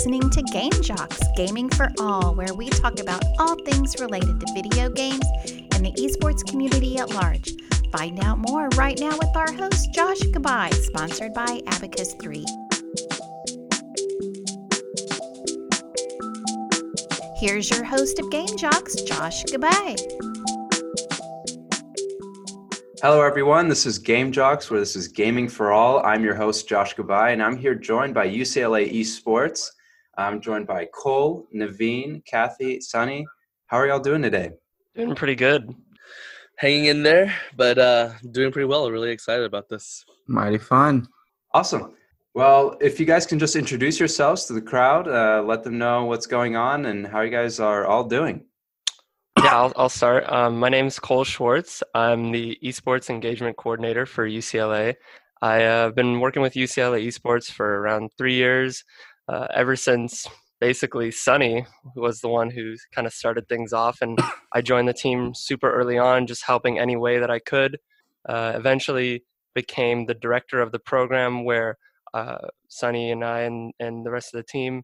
listening to Game Jocks, Gaming for All, where we talk about all things related to video games and the esports community at large. Find out more right now with our host, Josh Goodbye, sponsored by Abacus 3. Here's your host of Game Jocks, Josh Goodbye. Hello, everyone. This is Game Jocks, where this is Gaming for All. I'm your host, Josh Goodbye, and I'm here joined by UCLA Esports. I'm joined by Cole, Naveen, Kathy, Sunny. How are y'all doing today? Doing pretty good. Hanging in there, but uh, doing pretty well. Really excited about this. Mighty fun. Awesome. Well, if you guys can just introduce yourselves to the crowd, uh, let them know what's going on and how you guys are all doing. Yeah, I'll, I'll start. Um, my name is Cole Schwartz. I'm the esports engagement coordinator for UCLA. I have uh, been working with UCLA esports for around three years, uh, ever since basically Sunny was the one who kind of started things off. And I joined the team super early on, just helping any way that I could. Uh, eventually became the director of the program where uh, Sunny and I and, and the rest of the team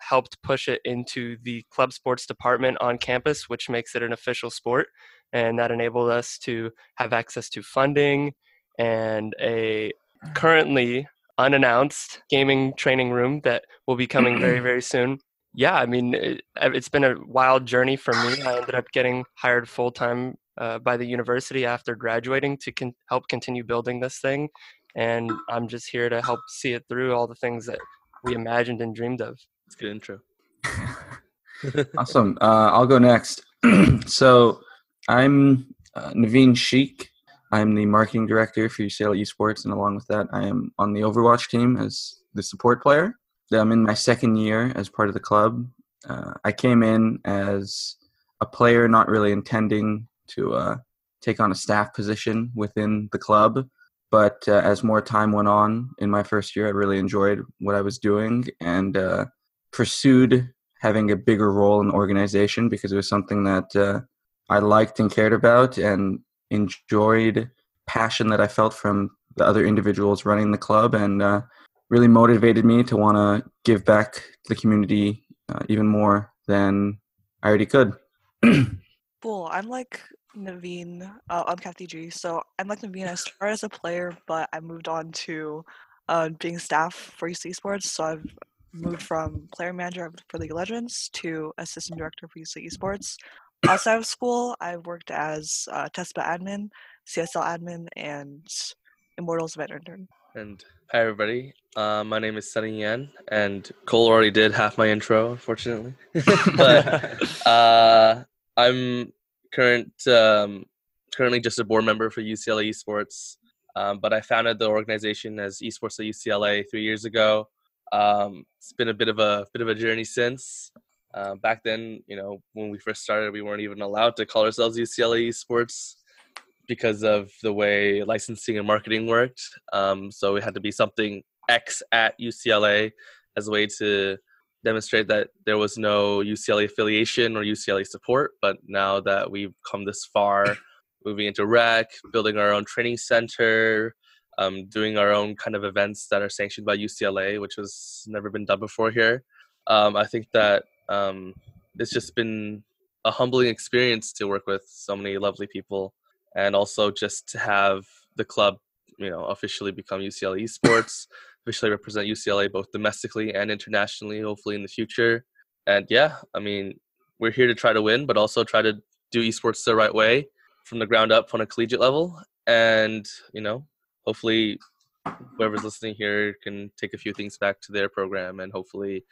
helped push it into the club sports department on campus, which makes it an official sport. And that enabled us to have access to funding and a currently unannounced gaming training room that will be coming very, very soon. Yeah, I mean, it, has been a wild journey for me. I ended up getting hired full time uh, by the university after graduating to con- help continue building this thing. And I'm just here to help see it through all the things that we imagined and dreamed of. It's a good intro. awesome. Uh, I'll go next. so I'm uh, Naveen Sheik. I'm the marketing director for UCLA Esports, and along with that, I am on the Overwatch team as the support player. I'm in my second year as part of the club. Uh, I came in as a player, not really intending to uh, take on a staff position within the club. But uh, as more time went on in my first year, I really enjoyed what I was doing, and uh, pursued having a bigger role in the organization because it was something that uh, I liked and cared about and enjoyed passion that I felt from the other individuals running the club and uh, really motivated me to want to give back to the community uh, even more than I already could. cool. I'm like Naveen. Uh, I'm Kathy G. So I'm like Naveen. I started as a player, but I moved on to uh, being staff for UC Esports. So I've moved from player manager for League of Legends to assistant director for UC Esports. Outside of school, I've worked as uh, TESPA admin, CSL admin, and Immortals event intern. And hi, everybody. Uh, my name is Sunny Yan, and Cole already did half my intro, unfortunately. but uh, I'm current um, currently just a board member for UCLA Esports. Um, but I founded the organization as Esports at UCLA three years ago. Um, it's been a bit of a bit of a journey since. Uh, back then, you know, when we first started, we weren't even allowed to call ourselves UCLA Esports because of the way licensing and marketing worked. Um, so it had to be something X at UCLA as a way to demonstrate that there was no UCLA affiliation or UCLA support. But now that we've come this far, moving into rec, building our own training center, um, doing our own kind of events that are sanctioned by UCLA, which has never been done before here. Um, I think that um, it's just been a humbling experience to work with so many lovely people, and also just to have the club, you know, officially become UCLA Esports, officially represent UCLA both domestically and internationally, hopefully in the future. And yeah, I mean, we're here to try to win, but also try to do esports the right way from the ground up on a collegiate level. And you know, hopefully whoever's listening here can take a few things back to their program and hopefully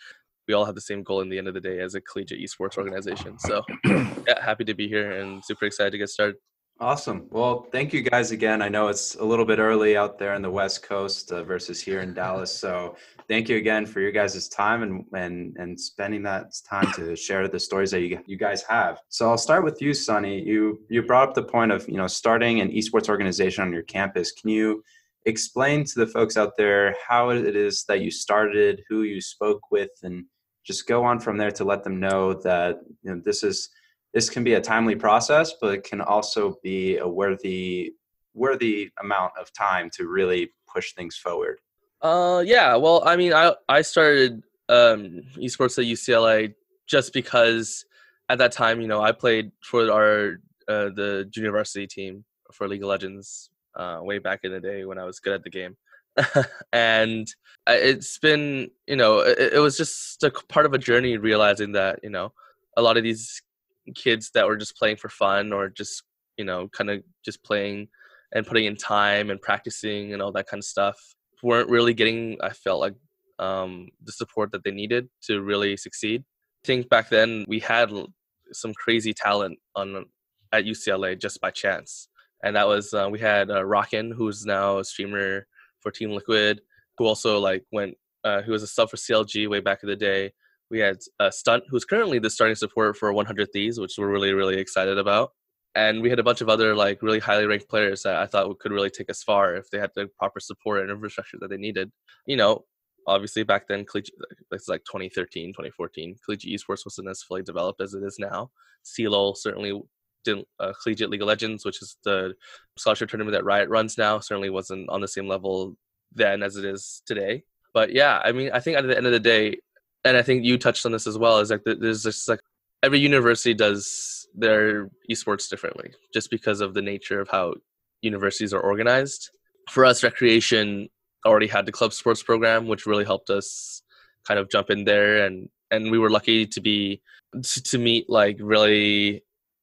we all have the same goal in the end of the day as a collegiate esports organization so yeah happy to be here and super excited to get started Awesome. Well, thank you guys again. I know it's a little bit early out there in the West Coast uh, versus here in Dallas. So thank you again for your guys' time and, and, and spending that time to share the stories that you, you guys have. So I'll start with you, Sunny. You, you brought up the point of, you know, starting an esports organization on your campus. Can you explain to the folks out there how it is that you started, who you spoke with, and just go on from there to let them know that, you know, this is – this can be a timely process, but it can also be a worthy worthy amount of time to really push things forward. Uh, yeah. Well, I mean, I I started um, esports at UCLA just because at that time, you know, I played for our uh, the junior varsity team for League of Legends uh, way back in the day when I was good at the game. and it's been, you know, it, it, was just a part of a journey realizing that, you know, a lot of these kids that were just playing for fun or just, you know, kind of just playing and putting in time and practicing and all that kind of stuff weren't really getting, I felt like, um, the support that they needed to really succeed. I think back then we had some crazy talent on at UCLA just by chance and that was uh, we had uh, Rockin, who's now a streamer for Team Liquid, who also like went uh, who was a sub for CLG way back in the day. We had uh, Stunt, who's currently the starting support for 100 Thieves, which we're really really excited about. And we had a bunch of other like really highly ranked players that I thought could really take us far if they had the proper support and infrastructure that they needed. You know, obviously back then, it's like 2013, 2014, collegiate esports wasn't as fully developed as it is now. CLOL certainly uh, Collegiate League of Legends, which is the scholarship tournament that Riot runs now, certainly wasn't on the same level then as it is today. But yeah, I mean, I think at the end of the day, and I think you touched on this as well, is like there's just like every university does their esports differently, just because of the nature of how universities are organized. For us, recreation already had the club sports program, which really helped us kind of jump in there, and and we were lucky to be to, to meet like really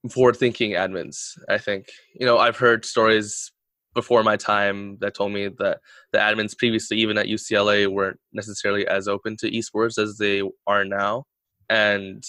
forward thinking admins i think. You know i've heard stories before my time that told me that the admins previously even at ucla weren't necessarily as open to esports as they are now. And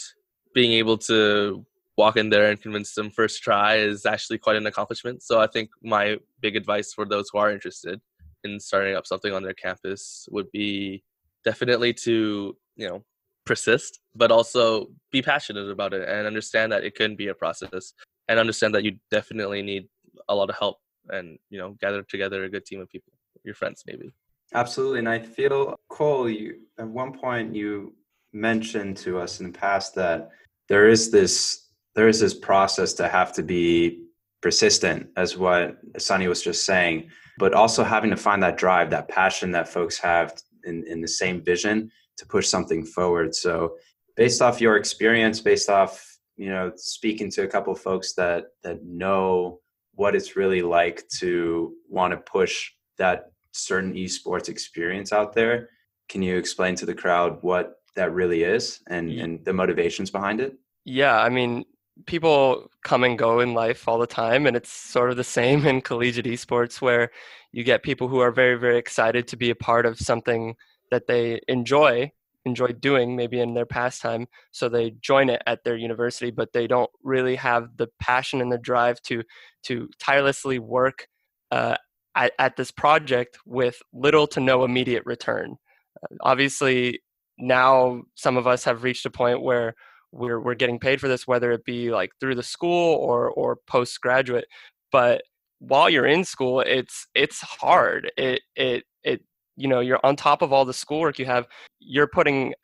being able to walk in there and convince them first try is actually quite an accomplishment. So i think my big advice for those who are interested in starting up something on their campus would be definitely to you know persist, but also be passionate about it and understand that it can be a process and understand that you definitely need a lot of help and you know gather together a good team of people, your friends maybe. Absolutely, and I feel Cole. You at one point you mentioned to us in the past that there is this there is this process to have to be persistent, as what Sunny was just saying, but also having to find that drive, that passion that folks have in, in the same vision to push something forward. So based off your experience, based off you know speaking to a couple of folks that that know what it's really like to want to push that certain esports experience out there can you explain to the crowd what that really is and and the motivations behind it? Yeah i mean people come and go in life all the time and it's sort of the same in collegiate esports where you get people who are very very excited to be a part of something that they enjoy enjoy doing maybe in their pastime so they join it at their university but they don't really have the passion and the drive to to tirelessly work uh, at, at this project with little to no immediate return. Uh, obviously now some of us have reached a point where we're, we're getting paid for this whether it be like through the school or or postgraduate but while you're in school it's it's hard. It it it you know you're on top of all the schoolwork you have you're putting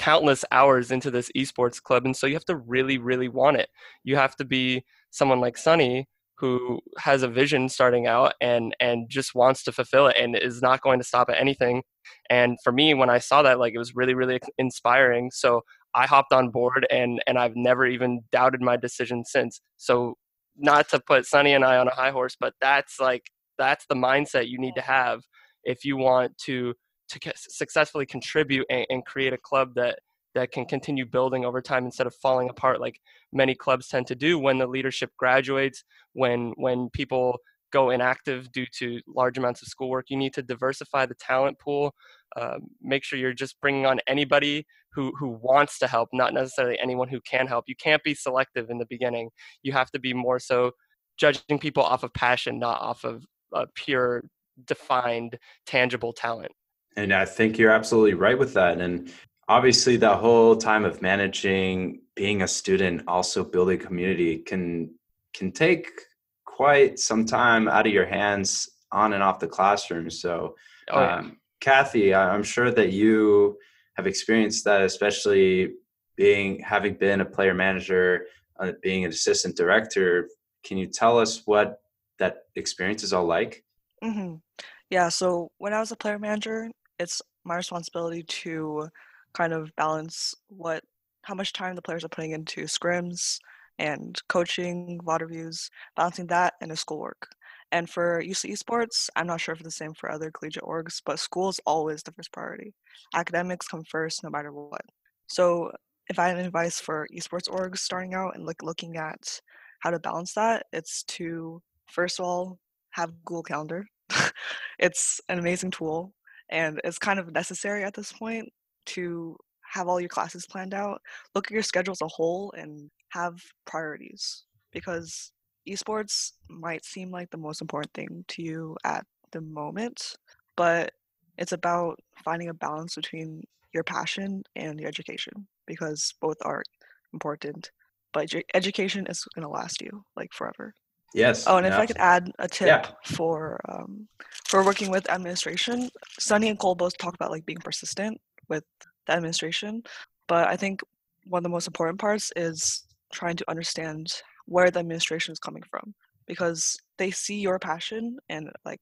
countless hours into this esports club and so you have to really really want it. You have to be someone like sunny who has a vision starting out and and just wants to fulfill it and is not going to stop at anything. And for me when i saw that like it was really really inspiring. So i hopped on board and and i've never even doubted my decision since. So not to put sunny and i on a high horse but that's like that's the mindset you need to have if you want to to successfully contribute and, and create a club that that can continue building over time instead of falling apart like many clubs tend to do when the leadership graduates when when people go inactive due to large amounts of schoolwork you need to diversify the talent pool uh, make sure you're just bringing on anybody who who wants to help not necessarily anyone who can help. You can't be selective in the beginning. You have to be more so judging people off of passion not off of pure defined tangible talent and i think you're absolutely right with that and obviously that whole time of managing being a student also building community can can take quite some time out of your hands on and off the classroom so oh, yeah. um, kathy i'm sure that you have experienced that especially being having been a player manager uh, being an assistant director can you tell us what that experience is all like Mm-hmm. Yeah, so when I was a player manager, it's my responsibility to kind of balance what how much time the players are putting into scrims and coaching, VOD reviews, balancing that and the schoolwork. And for UC Esports, I'm not sure if it's the same for other collegiate orgs, but school is always the first priority. Academics come first no matter what. So if I had advice for esports orgs starting out and like looking at how to balance that, it's to first of all have Google Calendar. it's an amazing tool and it's kind of necessary at this point to have all your classes planned out, look at your schedule as a whole and have priorities because esports might seem like the most important thing to you at the moment, but it's about finding a balance between your passion and your education because both are important. But education is going to last you like forever. Yes. Oh, and if I could add a tip yeah. for um, for working with administration, Sunny and Cole both talk about like being persistent with the administration, but I think one of the most important parts is trying to understand where the administration is coming from because they see your passion and like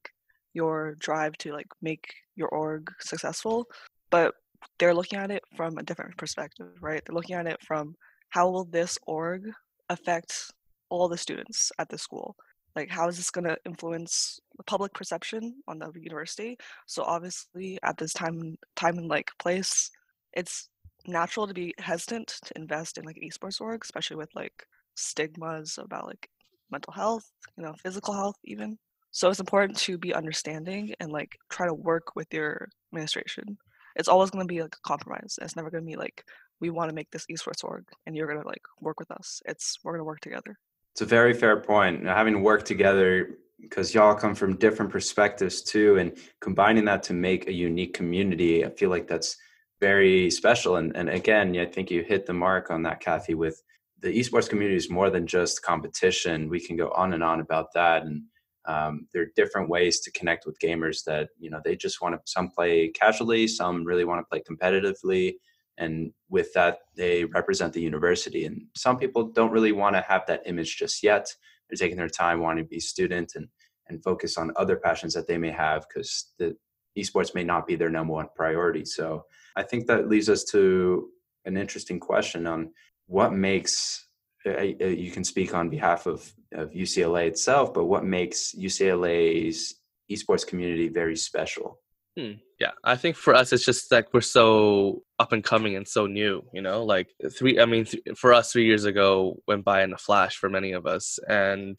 your drive to like make your org successful but they're looking at it from a different perspective right they're looking at it from how will this org affect all the students at the school like how is this going to influence public perception on the university so obviously at this time time and like place it's natural to be hesitant to invest in like esports org especially with like stigmas about like mental health, you know, physical health even. So it's important to be understanding and like try to work with your administration. It's always going to be like a compromise. It's never going to be like we want to make this esports org and you're going to like work with us. It's we're going to work together. It's a very fair point. Having worked together because y'all come from different perspectives too and combining that to make a unique community, I feel like that's very special and and again, I think you hit the mark on that Kathy with the esports community is more than just competition. We can go on and on about that, and um, there are different ways to connect with gamers that you know they just want to. Some play casually, some really want to play competitively, and with that, they represent the university. And some people don't really want to have that image just yet. They're taking their time, wanting to be student and and focus on other passions that they may have because the esports may not be their number one priority. So I think that leads us to an interesting question on what makes uh, uh, you can speak on behalf of, of UCLA itself, but what makes UCLA's esports community very special? Hmm. Yeah, I think for us, it's just like we're so up and coming and so new. You know, like three. I mean, th- for us, three years ago went by in a flash for many of us, and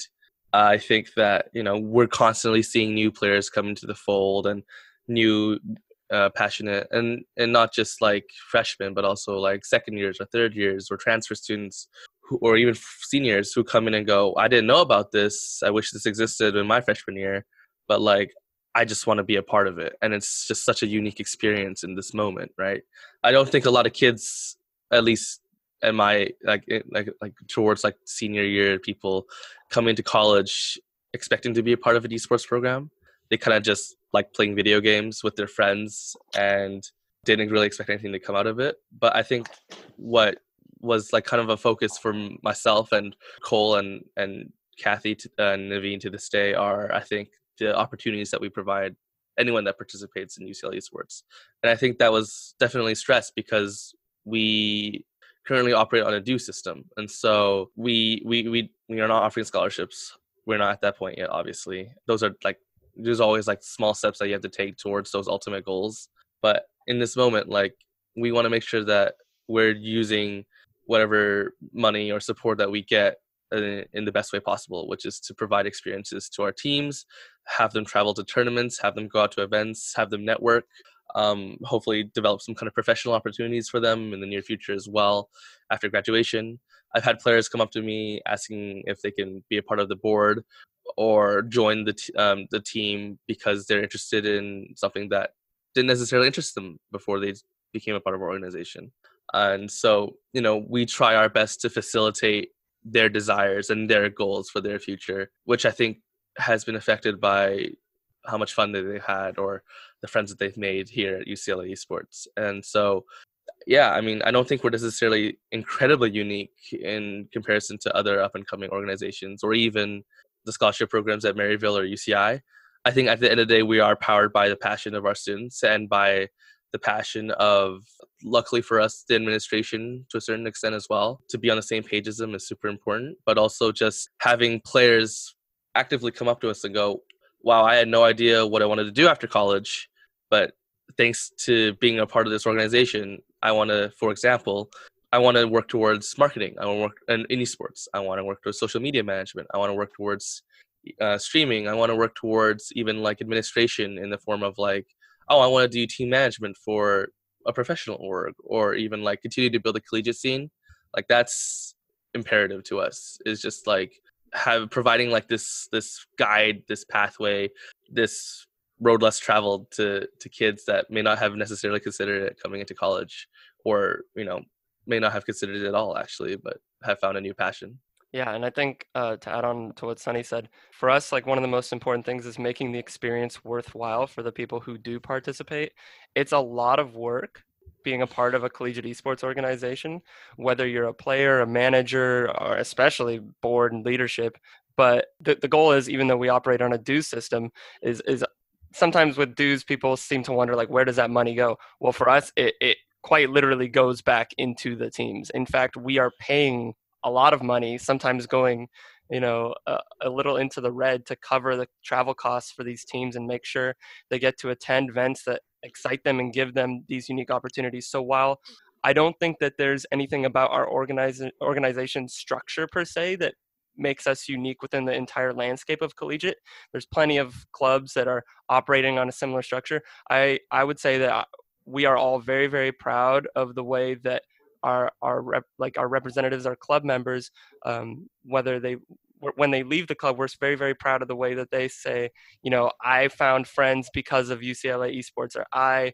I think that you know we're constantly seeing new players come into the fold and new uh, passionate and and not just like freshmen but also like second years or third years or transfer students who, or even seniors who come in and go i didn't know about this i wish this existed in my freshman year but like i just want to be a part of it and it's just such a unique experience in this moment right i don't think a lot of kids at least in my like like like towards like senior year people come into college expecting to be a part of an esports program they kind of just like playing video games with their friends and didn't really expect anything to come out of it. But I think what was like kind of a focus for myself and Cole and and Kathy to, uh, and Naveen to this day are I think the opportunities that we provide anyone that participates in UCLA sports. And I think that was definitely stressed because we currently operate on a due system. And so we we we we are not offering scholarships. We're not at that point yet, obviously. Those are like there's always like small steps that you have to take towards those ultimate goals but in this moment like we want to make sure that we're using whatever money or support that we get in the best way possible which is to provide experiences to our teams have them travel to tournaments have them go out to events have them network um, hopefully develop some kind of professional opportunities for them in the near future as well after graduation i've had players come up to me asking if they can be a part of the board or join the t- um, the team because they're interested in something that didn't necessarily interest them before they became a part of our organization. And so, you know, we try our best to facilitate their desires and their goals for their future, which I think has been affected by how much fun that they had or the friends that they've made here at UCLA Esports. And so, yeah, I mean, I don't think we're necessarily incredibly unique in comparison to other up and coming organizations or even the scholarship programs at Maryville or UCI. I think at the end of the day, we are powered by the passion of our students and by the passion of luckily for us the administration to a certain extent as well to be on the same page as them is super important but also just having players actively come up to us and go wow i had no idea what i wanted to do after college but thanks to being a part of this organization i want to for example i want to work towards marketing. I want to work in, in esports. I want to work towards social media management. I want to work towards uh, streaming. I want to work towards even like administration in the form of like oh, I want to do team management for a professional org, or even like continue to build a collegiate scene. Like that's imperative to us. Is just like have providing like this this guide, this pathway, this road less traveled to to kids that may not have necessarily considered it coming into college, or you know may not have considered it at all actually, but have found a new passion. Yeah, and I think uh, to add on to what Sunny said, for us, like one of the most important things is making the experience worthwhile for the people who do participate. It's a lot of work being a part of a collegiate esports organization, whether you're a player, a manager, or especially board and leadership. But the, the goal is, even though we operate on a dues system, is is sometimes with dues, people seem to wonder like, where does that money go? Well, for us, it, it quite literally goes back into the teams. In fact, we are paying a lot of money, sometimes going, you know, a, a, little into the red to cover the travel costs for these teams and make sure they get to attend events that excite them and give them these unique opportunities. So while I don't think that there's anything about our organization organization structure per se that makes us unique within the entire landscape of collegiate. There's plenty of clubs that are operating on a similar structure. I I would say that uh, we are all very very proud of the way that our our rep, like our representatives, our club members, um, whether they when they leave the club, we're very very proud of the way that they say, you know, I found friends because of UCLA esports, or I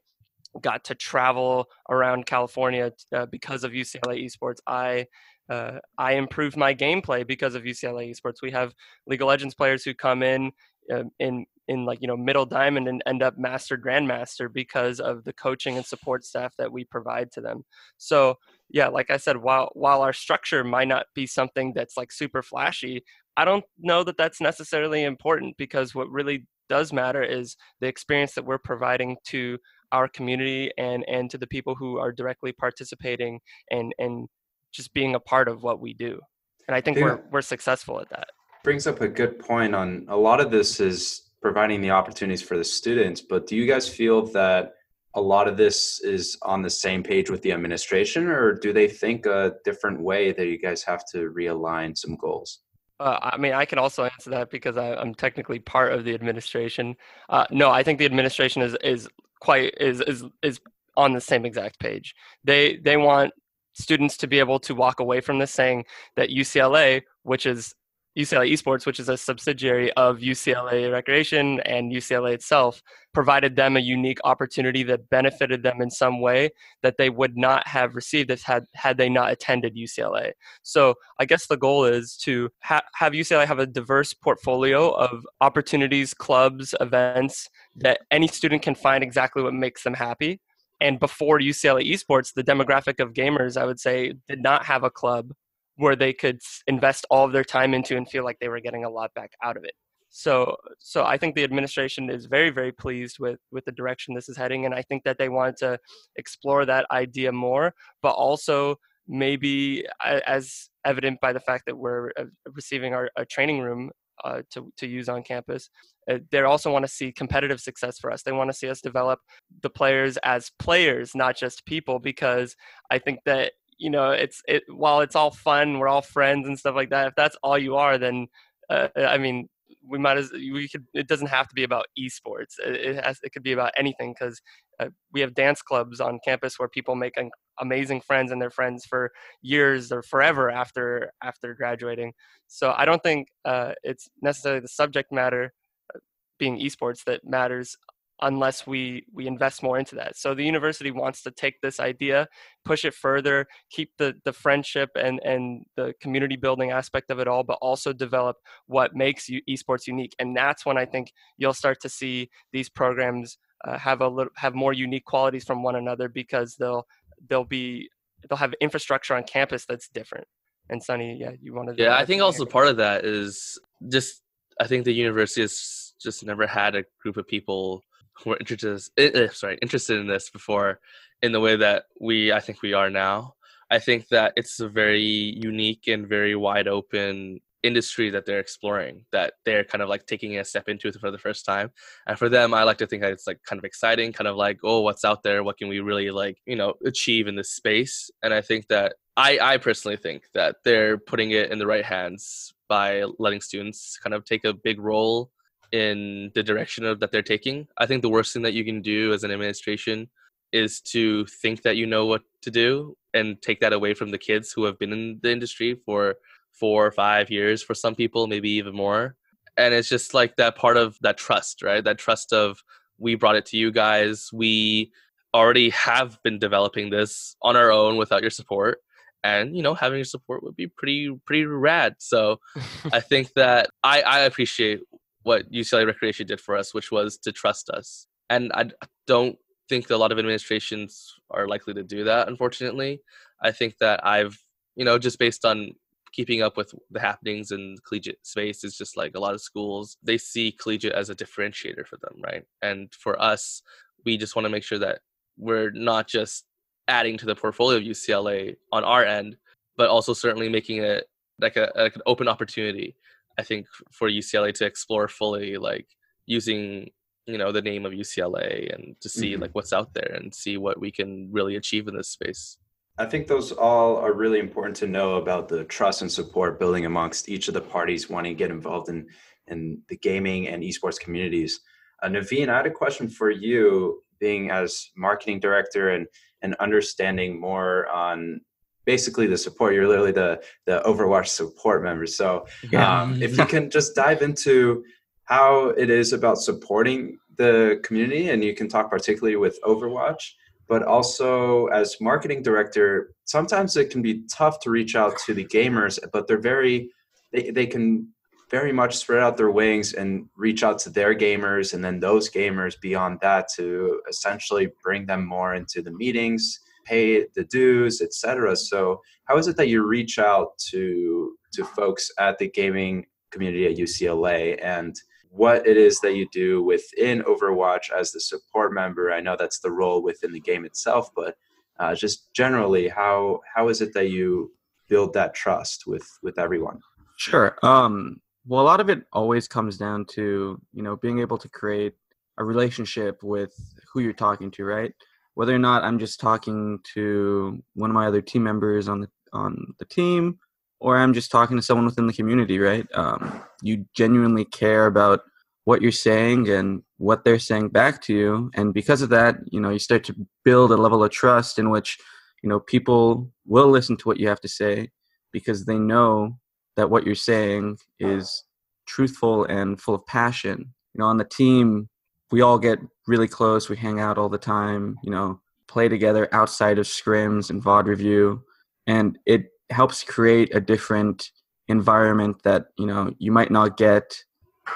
got to travel around California uh, because of UCLA esports. I uh, I improved my gameplay because of UCLA esports. We have League of Legends players who come in uh, in in like you know middle diamond and end up master grandmaster because of the coaching and support staff that we provide to them. So yeah like i said while while our structure might not be something that's like super flashy i don't know that that's necessarily important because what really does matter is the experience that we're providing to our community and and to the people who are directly participating and and just being a part of what we do. And i think we're we're successful at that. brings up a good point on a lot of this is providing the opportunities for the students but do you guys feel that a lot of this is on the same page with the administration or do they think a different way that you guys have to realign some goals uh, I mean, I can also answer that because I, am technically part of the administration. Uh, no, I think the administration is is quite is is is on the same exact page. They they want students to be able to walk away from this saying that UCLA, which is UCLA Esports, which is a subsidiary of UCLA Recreation and UCLA itself, provided them a unique opportunity that benefited them in some way that they would not have received if had had they not attended UCLA. So I guess the goal is to ha- have UCLA have a diverse portfolio of opportunities, clubs, events that any student can find exactly what makes them happy. And before UCLA Esports, the demographic of gamers, I would say, did not have a club where they could invest all of their time into and feel like they were getting a lot back out of it. So, so I think the administration is very, very pleased with with the direction this is heading, and I think that they want to explore that idea more, but also maybe as evident by the fact that we're uh, receiving our, our training room uh, to, to use on campus. Uh, they also want to see competitive success for us. They want to see us develop the players as players, not just people, because I think that you know it's it while it's all fun we're all friends and stuff like that if that's all you are then uh, i mean we might as we could it doesn't have to be about esports it, has it could be about anything because uh, we have dance clubs on campus where people make an, amazing friends and they're friends for years or forever after after graduating. So i don't think uh, it's necessarily the subject matter uh, being esports that matters unless we we invest more into that. So the university wants to take this idea push it further keep the the friendship and and the community building aspect of it all but also develop what makes you esports unique. And that's when i think you'll start to see these programs uh, have a little have more unique qualities from one another because they'll they'll be they'll have infrastructure on campus that's different. And sunny yeah you wanted to yeah i think also part of that is just i think the university has just never had a group of people were interested eh, sorry interested in this before in the way that we I think we are now. I think that it's a very unique and very wide open industry that they're exploring that they're kind of like taking a step into for the first time. And for them i like to think that it's like kind of exciting kind of like oh what's out there? What can we really like you know achieve in this space? And i think that i i personally think that they're putting it in the right hands by letting students kind of take a big role in the direction of that they're taking i think the worst thing that you can do as an administration is to think that you know what to do and take that away from the kids who have been in the industry for four or five years for some people, maybe even more. And it's just like that part of that trust, right? That trust of we brought it to you guys. We already have been developing this on our own without your support. And you know, having your support would be pretty pretty rad. So I think that I, I appreciate what UCLA Recreation did for us, which was to trust us. And I don't think a lot of administrations are likely to do that, unfortunately. I think that I've, you know, just based on keeping up with the happenings in collegiate space is just like a lot of schools they see collegiate as a differentiator for them right and for us we just want to make sure that we're not just adding to the portfolio of ucla on our end but also certainly making it like a like an open opportunity i think for ucla to explore fully like using you know the name of ucla and to see mm-hmm. like what's out there and see what we can really achieve in this space I think those all are really important to know about the trust and support building amongst each of the parties wanting to get involved in in the gaming and esports communities. Uh, Naveen, I had a question for you, being as marketing director and and understanding more on basically the support. You're literally the the Overwatch support member. So yeah. um, if you can just dive into how it is about supporting the community, and you can talk particularly with Overwatch but also as marketing director sometimes it can be tough to reach out to the gamers but they're very they, they can very much spread out their wings and reach out to their gamers and then those gamers beyond that to essentially bring them more into the meetings pay the dues etc so how is it that you reach out to to folks at the gaming community at ucla and what it is that you do within Overwatch as the support member. I know that's the role within the game itself, but uh, just generally, how how is it that you build that trust with with everyone? Sure. Um, well, a lot of it always comes down to you know being able to create a relationship with who you're talking to, right? Whether or not I'm just talking to one of my other team members on the on the team, or I'm just talking to someone within the community, right? Um, you genuinely care about what you're saying and what they're saying back to you, and because of that, you know, you start to build a level of trust in which, you know, people will listen to what you have to say because they know that what you're saying is truthful and full of passion. You know, on the team, we all get really close. We hang out all the time. You know, play together outside of scrims and VOD review, and it helps create a different environment that you know you might not get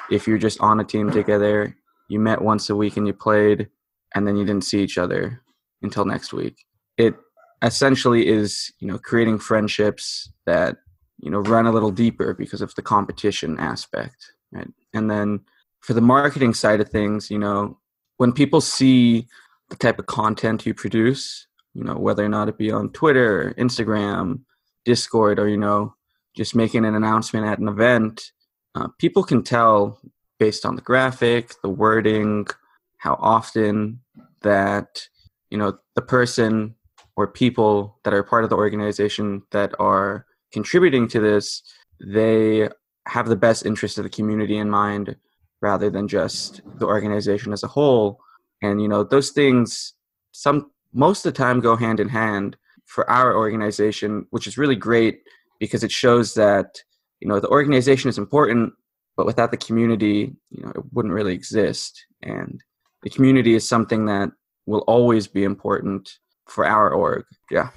if you're just on a team together you met once a week and you played and then you didn't see each other until next week it essentially is you know creating friendships that you know run a little deeper because of the competition aspect right and then for the marketing side of things you know when people see the type of content you produce you know whether or not it be on twitter instagram Discord or you know just making an announcement at an event, uh, people can tell based on the graphic, the wording, how often that you know the person or people that are part of the organization that are contributing to this, they have the best interest of the community in mind rather than just the organization as a whole. And you know those things some most of the time go hand in hand for our organization, which is really great because it shows that you know the organization is important, but without the community, you know, it wouldn't really exist. And the community is something that will always be important for our org. Yeah.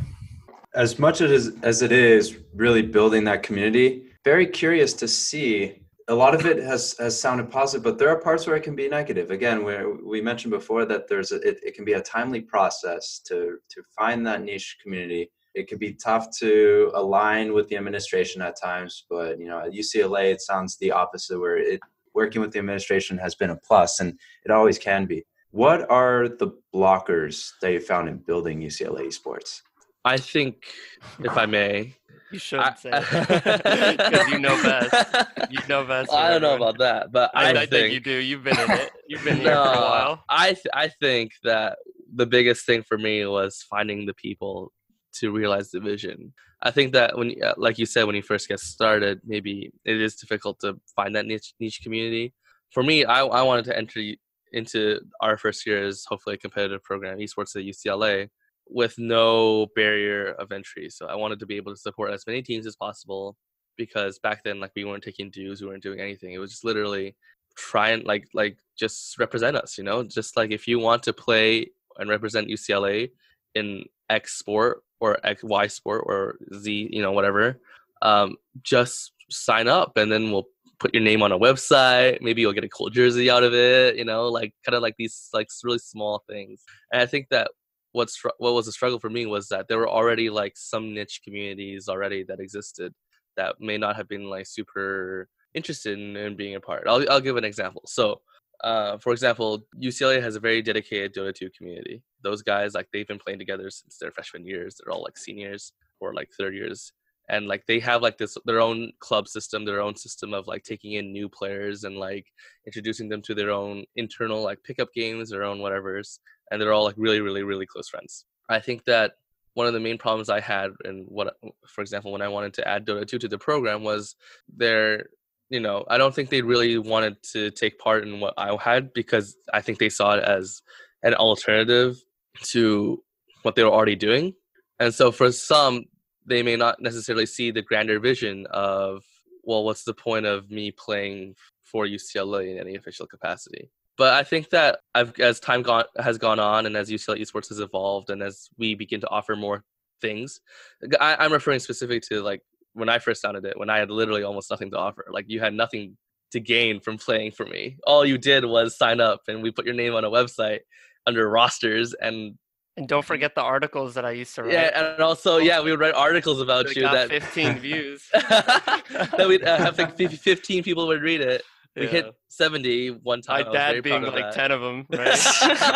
As much as as it is really building that community, very curious to see a lot of it has has sounded positive, but there are parts where it can be negative. Again, where we mentioned before that there's a, it, it can be a timely process to to find that niche community. It can be tough to align with the administration at times, but you know at UCLA it sounds the opposite, where it working with the administration has been a plus, and it always can be. what are the blockers that you found in building UCLA Esports? I think, if I may, You should I- say because you know best. You know best. I don't know about that, but I, I, I think, think you do. You've been in it. You've been here for a while. I th- I think that the biggest thing for me was finding the people to realize the vision. I think that when, uh, like you said, when you first get started, maybe it is difficult to find that niche niche community. For me, I I wanted to enter into our first year as hopefully a competitive program, esports at UCLA, with no barrier of entry. So I wanted to be able to support as many teams as possible because back then, like we weren't taking dues, we weren't doing anything. It was just literally try and like like just represent us you know just like if you want to play and represent ucla in x sport or x y sport or z you know whatever um just sign up and then we'll put your name on a website maybe you'll get a cool jersey out of it you know like kind of like these like really small things and i think that what's what was a struggle for me was that there were already like some niche communities already that existed that may not have been like super interested in, in being a part. I'll I'll give an example. So, uh, for example, UCLA has a very dedicated Dota 2 community. Those guys like they've been playing together since their freshman years. They're all like seniors or like third years, and like they have like this their own club system, their own system of like taking in new players and like introducing them to their own internal like pickup games, their own whatever's, and they're all like really really really close friends. I think that one of the main problems I had, and what, for example, when I wanted to add Dota 2 to the program, was their, you know, I don't think they really wanted to take part in what I had because I think they saw it as an alternative to what they were already doing. And so for some, they may not necessarily see the grander vision of, well, what's the point of me playing for UCLA in any official capacity? But I think that I've, as time gone, has gone on and as UCLA esports has evolved and as we begin to offer more things, I, I'm referring specifically to like when I first founded it, when I had literally almost nothing to offer. Like you had nothing to gain from playing for me. All you did was sign up and we put your name on a website under rosters and And don't forget the articles that I used to write. yeah, and also yeah, we would write articles about you that 15 views. that we'd uh, have like 15 people would read it. We Yeah. hit 70 one My time. I was very dad being like that. 10 of them, right?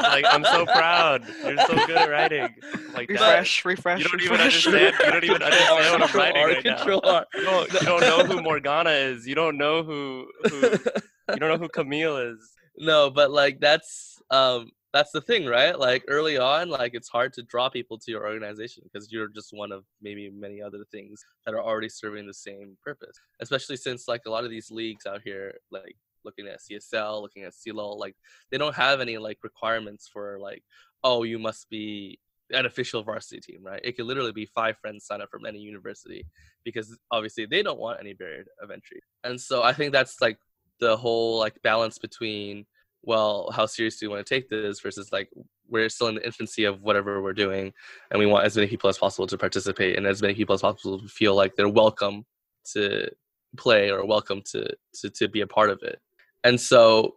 like, I'm so proud. You're so good at writing. Like, Dad, refresh, refresh. you don't even understand. You don't even understand what I'm writing R, right now. R. You don't, you don't know who Morgana is. You don't know who, who you don't know who Camille is. no, but like that's um that's the thing, right? Like early on, like it's hard to draw people to your organization because you're just one of maybe many other things that are already serving the same purpose. Especially since like a lot of these leagues out here, like looking at CSL, looking at CLOL, like they don't have any like requirements for like, oh, you must be an official varsity team, right? It could literally be five friends sign up from any university because obviously they don't want any barrier of entry. And so I think that's like the whole like balance between well how serious do you want to take this versus like we're still in the infancy of whatever we're doing and we want as many people as possible to participate and as many people as possible to feel like they're welcome to play or welcome to to, to be a part of it and so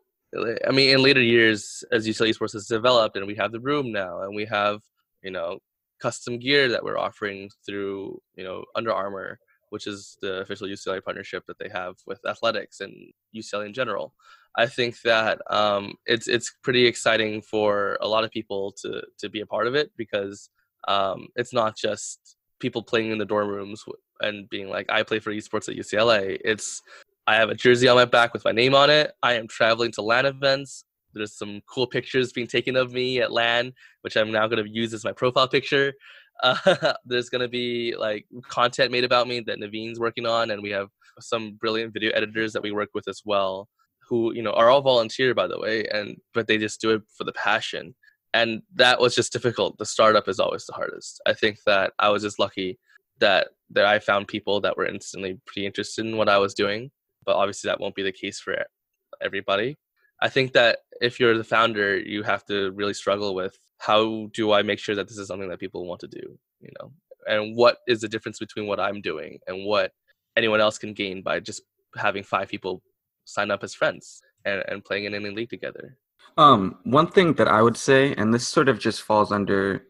i mean in later years as UCLA esports has developed and we have the room now and we have you know custom gear that we're offering through you know Under Armour which is the official UCLA partnership that they have with athletics and UCLA in general. I think that um, it's it's pretty exciting for a lot of people to to be a part of it because um, it's not just people playing in the dorm rooms and being like, I play for esports at UCLA. It's I have a jersey on my back with my name on it. I am traveling to LAN events. There's some cool pictures being taken of me at LAN, which I'm now going to use as my profile picture. Uh, there's going to be like content made about me that Naveen's working on, and we have some brilliant video editors that we work with as well, who you know are all volunteer by the way, and but they just do it for the passion, and that was just difficult. The startup is always the hardest. I think that I was just lucky that that I found people that were instantly pretty interested in what I was doing, but obviously that won't be the case for everybody. I think that if you're the founder, you have to really struggle with how do I make sure that this is something that people want to do, you know, and what is the difference between what I'm doing and what anyone else can gain by just having five people sign up as friends and, and playing in any league together. Um, one thing that I would say, and this sort of just falls under,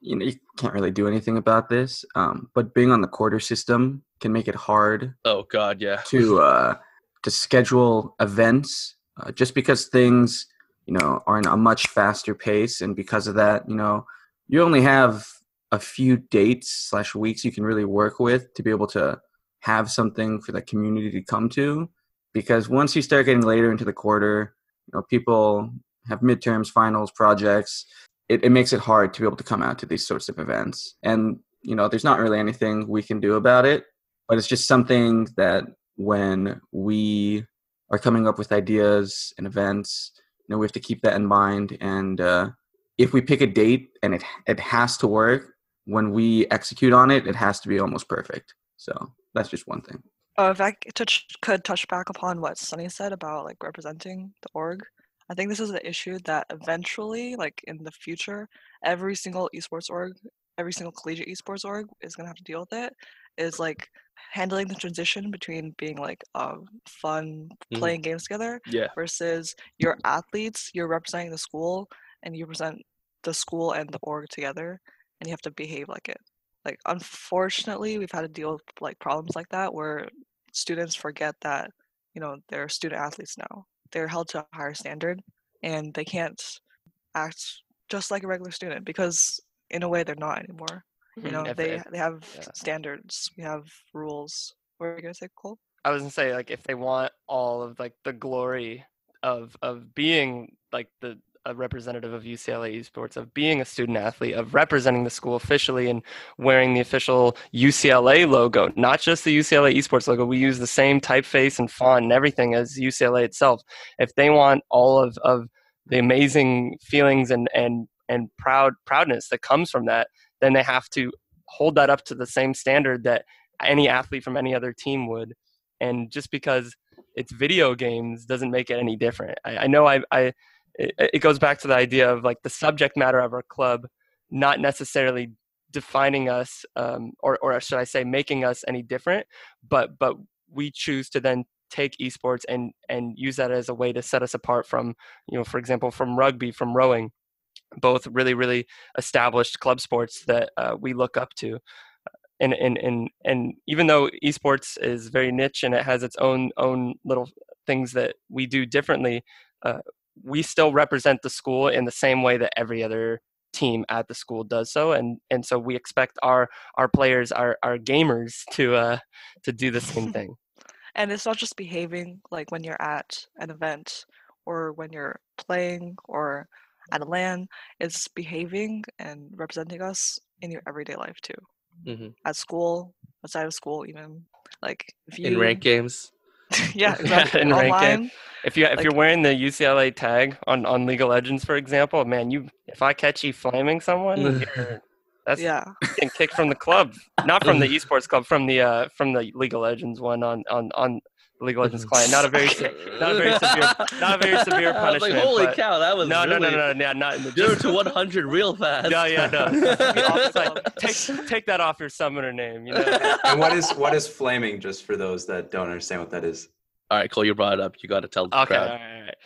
you know, you can't really do anything about this, um, but being on the quarter system can make it hard Oh God, yeah. to uh, to schedule events, uh, just because things you know, are in a much faster pace, and because of that, you know, you only have a few dates slash weeks you can really work with to be able to have something for the community to come to. Because once you start getting later into the quarter, you know, people have midterms, finals, projects. It, it makes it hard to be able to come out to these sorts of events. And you know, there's not really anything we can do about it, but it's just something that when we are coming up with ideas and events, you know, we have to keep that in mind. And uh, if we pick a date and it it has to work, when we execute on it, it has to be almost perfect. So that's just one thing. Uh, if I touch, could touch back upon what Sunny said about like representing the org, I think this is an issue that eventually, like in the future, every single esports org, every single collegiate esports org is gonna have to deal with it. Is like handling the transition between being like um, fun Mhm. playing games together Yeah. versus your athletes, you're representing the school and you represent the school and the org together and you have to behave like it. Like unfortunately we've had to deal with like problems like that where students forget that, you know, they're student athletes now. They're held to a higher standard and they can't act just like a regular student because in a way they're not anymore. You know, Mm-hmm. If- they if- they have yeah. standards, we have rules. What are you gonna say, Cole? I was gonna say like if they want all of like the glory of of being like the a representative of UCLA esports, of being a student athlete, of representing the school officially and wearing the official UCLA logo, not just the UCLA esports logo. We use the same typeface and font and everything as UCLA itself. If they want all of, of the amazing feelings and and and proud proudness that comes from that, then they have to hold that up to the same standard that any athlete from any other team would. And just because it's video games doesn't make it any different. I, I know I, I it, it goes back to the idea of like the subject matter of our club not necessarily defining us um, or, or should i say making us any different but but we choose to then take esports and and use that as a way to set us apart from you know for example from rugby from rowing both really really established club sports that uh, we look up to. And, and and and even though esports is very niche and it has its own own little things that we do differently uh, we still represent the school in the same way that every other team at the school does so and and so we expect our our players our our gamers to uh to do the same thing And it's not just behaving like when you're at an event or when you're playing or at a LAN. It's behaving and representing us in your everyday life too. hmm At school, outside of school, even like if you In rank games. yeah, exactly. in rank game. if you if Like- you're wearing the UCLA tag on on League of Legends for example man you if I catch you flaming someone that's Yeah, getting kicked from the club not from the esports club from the uh from the League of Legends one on on on the League of Legends client not a very se- not a very severe not a very severe I was like, punishment holy but- cow, that was no, no, no, really no, no, yeah, not in the Zero to 100 real fast. No, yeah, no. Like, take, take that off your summoner name. You know, And what is what is flaming? Just for those that don't understand what that is. All right, Cole, you brought it up. You got to tell the Okay, crowd. right,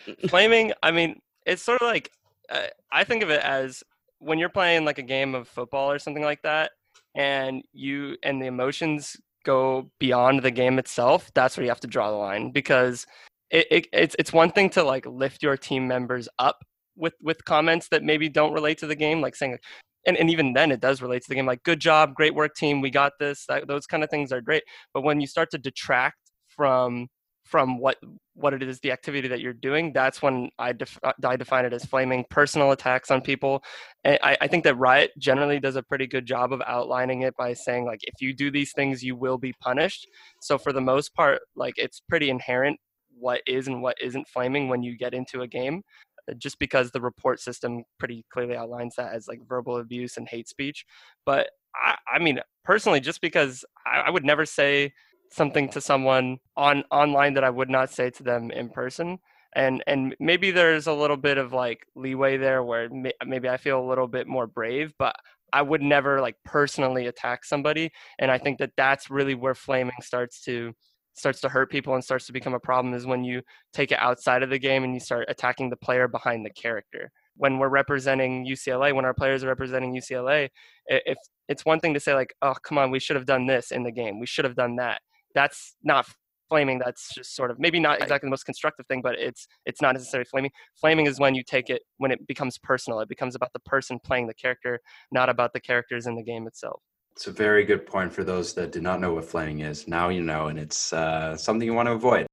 all right. Flaming. I mean, it's sort of like uh, I think of it as when you're playing like a game of football or something like that, and you and the emotions go beyond the game itself. That's where you have to draw the line because it, it it's it's one thing to like lift your team members up with with comments that maybe don't relate to the game, like saying. And, and even then, it does relate to the game. Like, good job, great work, team. We got this. That, those kind of things are great. But when you start to detract from from what what it is the activity that you're doing that's when i, def- I define it as flaming personal attacks on people. I, I think that riot generally does a pretty good job of outlining it by saying like if you do these things you will be punished. So for the most part like it's pretty inherent what is and what isn't flaming when you get into a game uh, just because the report system pretty clearly outlines that as like verbal abuse and hate speech. But i, I mean personally just because I, I would never say something to someone on online that I would not say to them in person. And and maybe there's a little bit of like leeway there where may, maybe I feel a little bit more brave, but I would never like personally attack somebody. And I think that that's really where flaming starts to starts to hurt people and starts to become a problem is when you take it outside of the game and you start attacking the player behind the character. When we're representing UCLA, when our players are representing UCLA, if it's one thing to say like, "Oh, come on, we should have done this in the game. We should have done that." That's not flaming that's just sort of maybe not exactly the most constructive thing but it's it's not necessarily flaming. Flaming is when you take it when it becomes personal it becomes about the person playing the character not about the characters in the game itself. It's a very good point for those that do not know what flaming is. Now you know and it's uh, something you want to avoid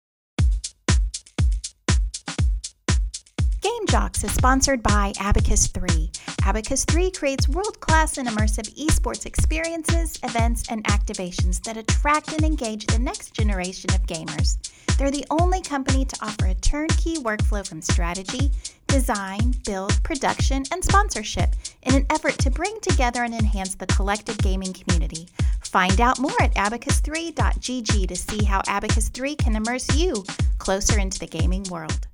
Jocks is sponsored by Abacus 3. Abacus 3 creates world class and immersive esports experiences, events, and activations that attract and engage the next generation of gamers. They're the only company to offer a turnkey workflow from strategy, design, build, production, and sponsorship in an effort to bring together and enhance the collective gaming community. Find out more at abacus3.gg to see how Abacus 3 can immerse you closer into the gaming world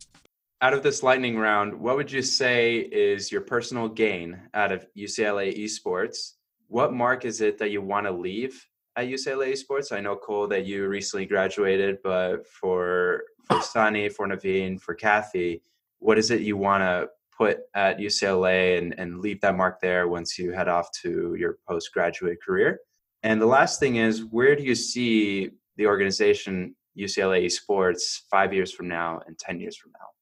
out of this lightning round, what would you say is your personal gain out of UCLA esports? What mark is it that you want to leave at UCLA esports? I know Cole that you recently graduated, but for for Sunny, for Naveen, for Kathy, what is it you want to put at UCLA and, and leave that mark there once you head off to your postgraduate career? And the last thing is, where do you see the organization UCLA esports five years from now and 10 years from now?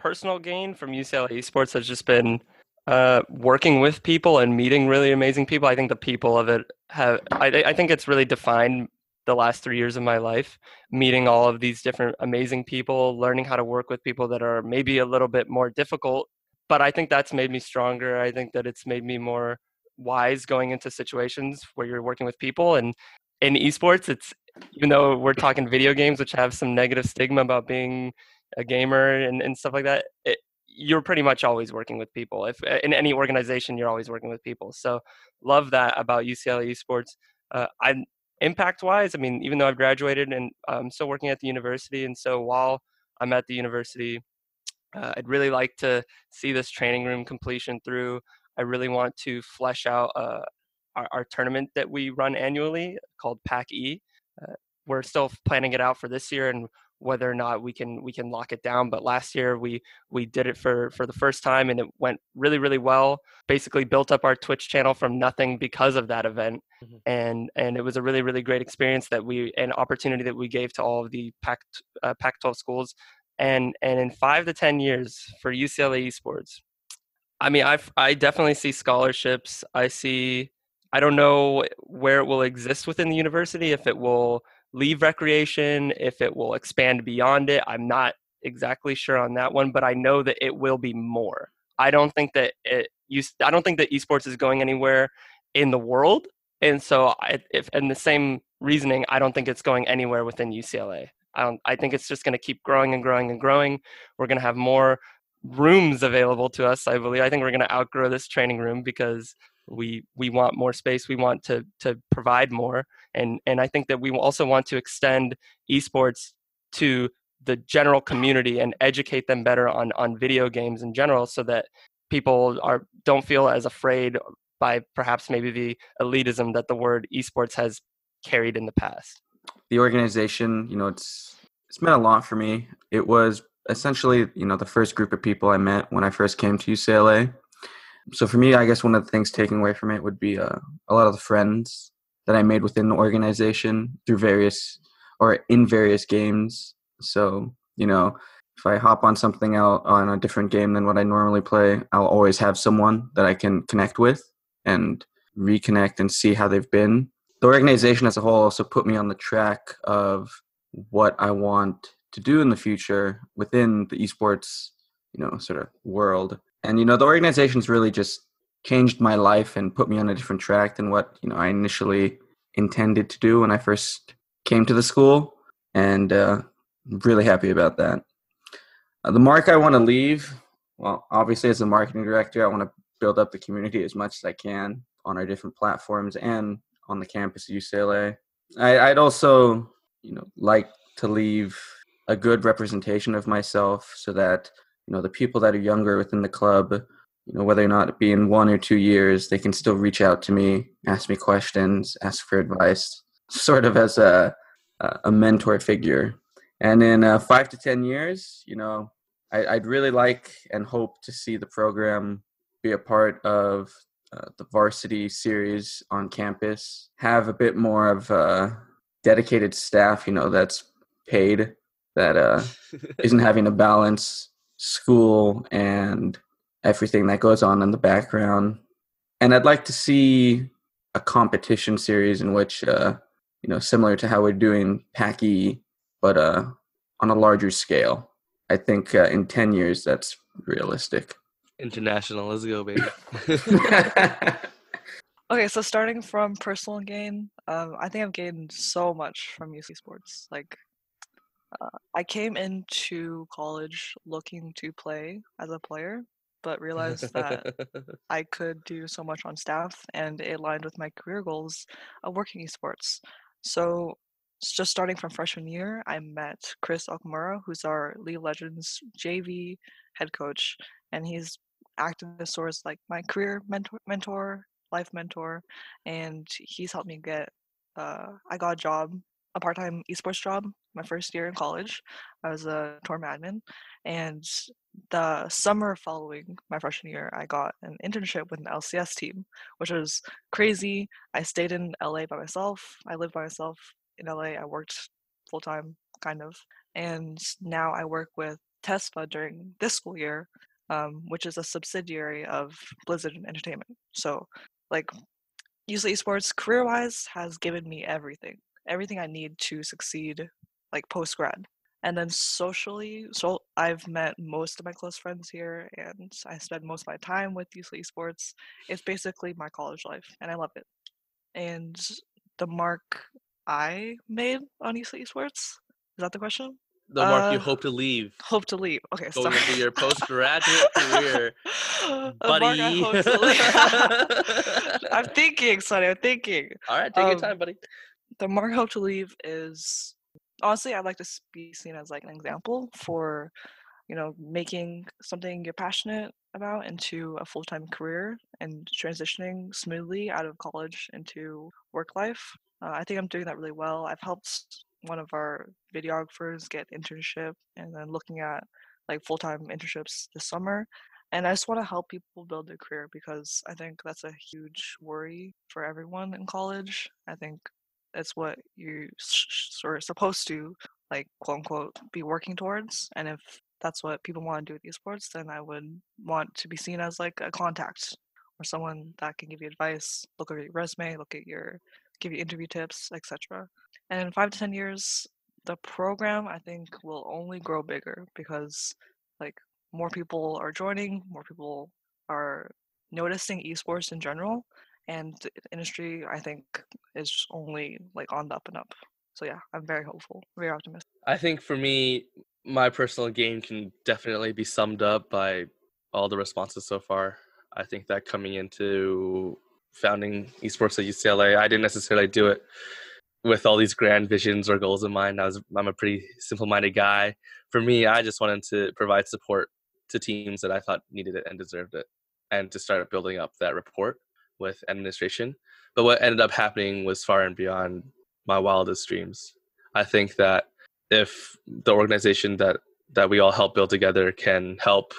Personal gain from UCLA esports has just been uh, working with people and meeting really amazing people. I think the people of it have, I, I think it's really defined the last three years of my life, meeting all of these different amazing people, learning how to work with people that are maybe a little bit more difficult. But I think that's made me stronger. I think that it's made me more wise going into situations where you're working with people. And in esports, it's even though we're talking video games, which have some negative stigma about being a gamer and, and stuff like that, it, you're pretty much always working with people. If uh, in any organization, you're always working with people. So love that about UCLA esports. Uh, I impact wise, I mean, even though I've graduated and I'm still working at the university, and so while I'm at the university, uh, I'd really like to see this training room completion through. I really want to flesh out uh, our, our, tournament that we run annually called PAC E. Uh, we're still planning it out for this year, and whether or not we can we can lock it down but last year we we did it for for the first time and it went really really well. Basically built up our twitch channel from nothing because of that event mm-hmm. and and it was a really really great experience that we an opportunity that we gave to all of the pac uh, pac 12 schools and and in 5 to 10 years for UCLA esports. I mean i i definitely see scholarships. I see i don't know where it will exist within the university if it will leave recreation, if it will expand beyond it. I'm not exactly sure on that one, but I know that it will be more. I don't think that it you I don't think that esports is going anywhere in the world. And so I, if and the same reasoning, I don't think it's going anywhere within UCLA. I don't I think it's just going to keep growing and growing and growing. We're going to have more rooms available to us, I believe. I think we're going to outgrow this training room because we we want more space we want to to provide more and and i think that we also want to extend esports to the general community and educate them better on on video games in general so that people are don't feel as afraid by perhaps maybe the elitism that the word esports has carried in the past. The organization you know it's it's meant a lot for me. It was essentially you know the first group of people i met when i first came to ucla so for me, I guess one of the things taking away from it would be uh, a lot of the friends that I made within the organization through various or in various games. So you know, if I hop on something out on a different game than what I normally play, I'll always have someone that I can connect with and reconnect and see how they've been. The organization as a whole also put me on the track of what I want to do in the future within the esports, you know, sort of world and you know the organization's really just changed my life and put me on a different track than what you know I initially intended to do when I first came to the school, and uh, I'm really happy about that. Uh, the mark I want to leave, well, obviously as a marketing director, I want to build up the community as much as I can on our different platforms and on the campus of UCLA. I, I'd also, you know, like to leave a good representation of myself so that you know the people that are younger within the club you know whether or not it be in one or two years they can still reach out to me ask me questions ask for advice sort of as a a mentor figure. And in uh, five to ten years you know I, would really like and hope to see the program be a part of uh, the varsity series on campus have a bit more of a dedicated staff you know that's paid that uh, isn't having to balance school and everything that goes on in the background. And I'd like to see a competition series in which, uh, you know, similar to how we're doing Packy, but uh, on a larger scale. I think uh, in 10 years, that's realistic. International, let's go, baby. Okay, so starting from personal gain, um, I think I've gained so much from UC Esports. Like, uh, I came into college looking to play as a player, but realized that I could do so much on staff, and it aligned with my career goals of working esports. So, just starting from freshman year, I met Chris Okamura, who's our League of Legends JV head coach, and he's acted as sort of like my career mentor, mentor, life mentor, and he's helped me get. Uh, I got a job, a part-time esports job, my first year in college. I was a tour admin, and the summer following my freshman year, I got an internship with an LCS team, which was crazy. I stayed in LA by myself. I lived by myself in LA. I worked full time, kind of, and now I work with TESPA during this school year, um, which is a subsidiary of Blizzard Entertainment. So, like, usually esports career wise has given me everything, everything I need to succeed, like post grad. And then socially, so I've met most of my close friends here, and I spend most of my time with UC Esports. It's basically my college life, and I love it. And the mark I made on UC Esports, is that the question? the mark you Uh, hope to leave Hope to leave. Okay, going sorry. into your postgraduate career, I buddy. leave. I'm thinking, Sunny. I'm thinking. All right, take your Um, time, buddy. The hope to leave is honestly I'd like to be seen as like an example for you know making something you're passionate about into a full-time career and transitioning smoothly out of college into work life. Uh, I think I'm doing that really well. I've helped one of our videographers get internship and then looking at like full-time internships this summer. And I just want to help people build their career because I think that's a huge worry for everyone in college. I think it's what you sort of supposed to like quote unquote be working towards and if that's what people want to do with esports then i would want to be seen as like a contact or someone that can give you advice look over your resume look at your give you interview tips etc and in five to ten years the program i think will only grow bigger because like more people are joining more people are noticing esports in general and the industry i think is only like on the up and up so yeah i'm very hopeful very optimistic I think for me, my personal gain can definitely be summed up by all the responses so far. I think that coming into founding esports at UCLA, I didn't necessarily do it with all these grand visions or goals in mind. I was I'm a pretty simple-minded guy. For me, I just wanted to provide support to teams that I thought needed it and deserved it, and to start building up that rapport with administration. But what ended up happening was far and beyond my wildest dreams. I think that if the organization that that we all help build together can help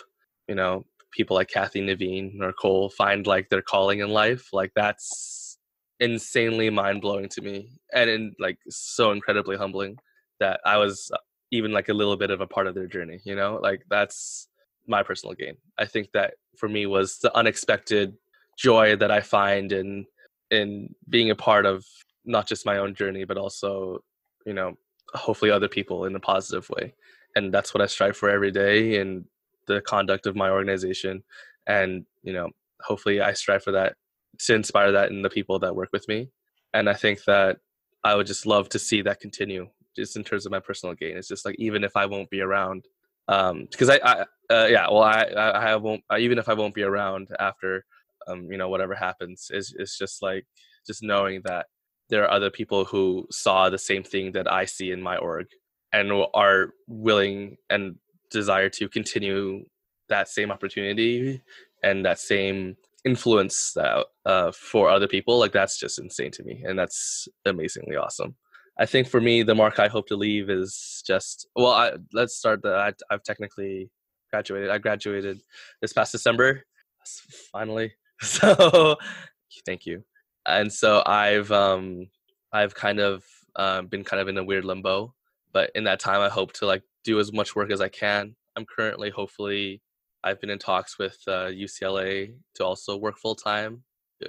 you know people like kathy naveen or cole find like their calling in life like that's insanely mind-blowing to me and in, like so incredibly humbling that i was even like a little bit of a part of their journey you know like that's my personal gain i think that for me was the unexpected joy that i find in in being a part of not just my own journey but also you know hopefully other people in a positive way. And that's what i strive for every day in the conduct of my organization. And you know hopefully i strive for that to inspire that in the people that work with me. And i think that i would just love to see that continue just in terms of my personal gain. It's just like even if i won't be around um because i, I uh, yeah well i i, won't even if i won't be around after um you know whatever happens is it's just like just knowing that there are other people who saw the same thing that I see in my org and are willing and desire to continue that same opportunity and that same influence that, uh, for other people. Like that's just insane to me, and that's amazingly awesome. I think for me, the mark I hope to leave is just well. I, let's start the. I, I've technically graduated. I graduated this past December, finally. So, thank you and so I've um I've kind of um, been kind of in a weird limbo but in that time, I hope to like do as much work as I can. I'm currently, hopefully, I've been in talks with uh, UCLA to also work full time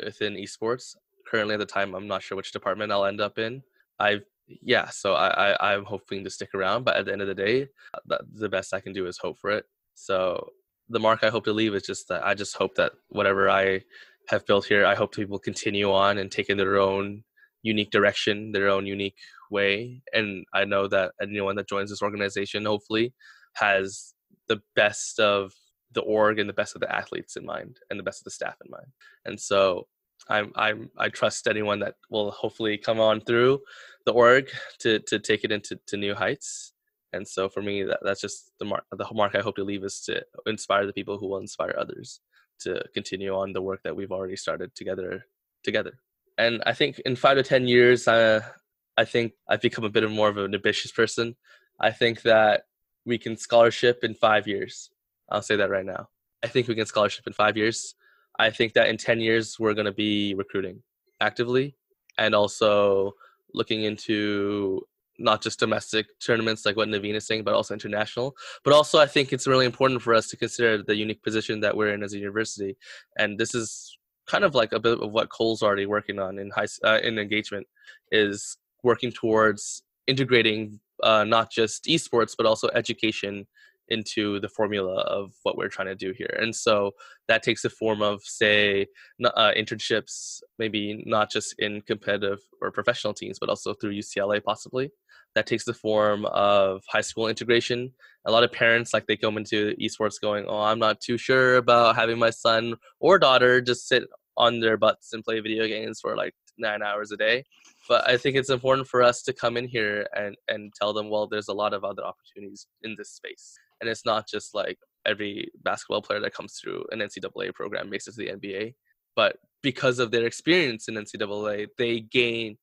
within esports. Currently, at the time, I'm not sure which department I'll end up in. I've yeah, so I, I I'm hoping to stick around, but at the end of the day, the, the best I can do is hope for it. So the mark I hope to leave is just that I just hope that whatever I have built here, I hope people continue on and take in their own unique direction, their own unique way. And I know that anyone that joins this organization hopefully has the best of the org and the best of the athletes in mind and the best of the staff in mind. And so I'm I'm I trust anyone that will hopefully come on through the org to to take it into to new heights. And so for me, that, that's just the mark. The mark I hope to leave is to inspire the people who will inspire others to continue on the work that we've already started together. Together, and I think in five to ten years, uh, I think I've become a bit more of an ambitious person. I think that we can scholarship in five years. I'll say that right now. I think we can scholarship in five years. I think that in 10 years, we're going to be recruiting actively and also looking into not just domestic tournaments like what Naveen is saying, but also international. But also, I think it's really important for us to consider the unique position that we're in as a university. And this is kind of like a bit of what Cole's already working on in high uh, in engagement is working towards integrating uh, not just esports but also education into the formula of what we're trying to do here. And so that takes the form of, say, uh, internships, maybe not just in competitive or professional teams, but also through UCLA possibly. That takes the form of high school integration. A lot of parents, like they come into esports going, oh, I'm not too sure about having my son or daughter just sit on their butts and play video games for like nine hours a day but i think it's important for us to come in here and and tell them well there's a lot of other opportunities in this space and it's not just like every basketball player that comes through an NCAA program makes it to the NBA, but because of their experience in NCAA, they gain,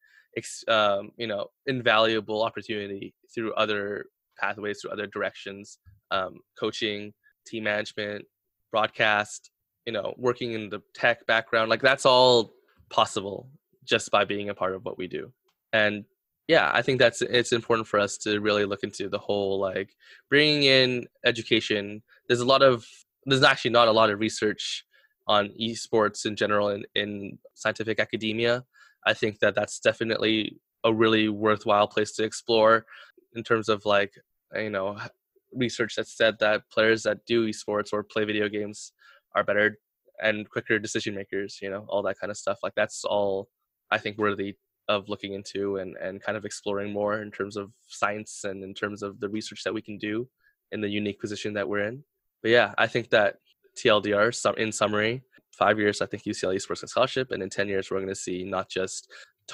um, you know, invaluable opportunity through other pathways, through other directions, um, coaching, team management, broadcast, you know, working in the tech background. Like that's all possible just by being a part of what we do. And yeah i think that's it's important for us to really look into the whole like bringing in education. There's a lot of there's actually not a lot of research on esports in general in, in scientific academia. I think that that's definitely a really worthwhile place to explore in terms of like you know research that said that players that do esports or play video games are better and quicker decision makers you know all that kind of stuff. Like that's all i think worthy of looking into and, and kind of exploring more in terms of science and in terms of the research that we can do in the unique position that we're in. But yeah, I think that TLDR, in summary, five years, I think UCLA Esports and Scholarship, and in 10 years, we're going to see not just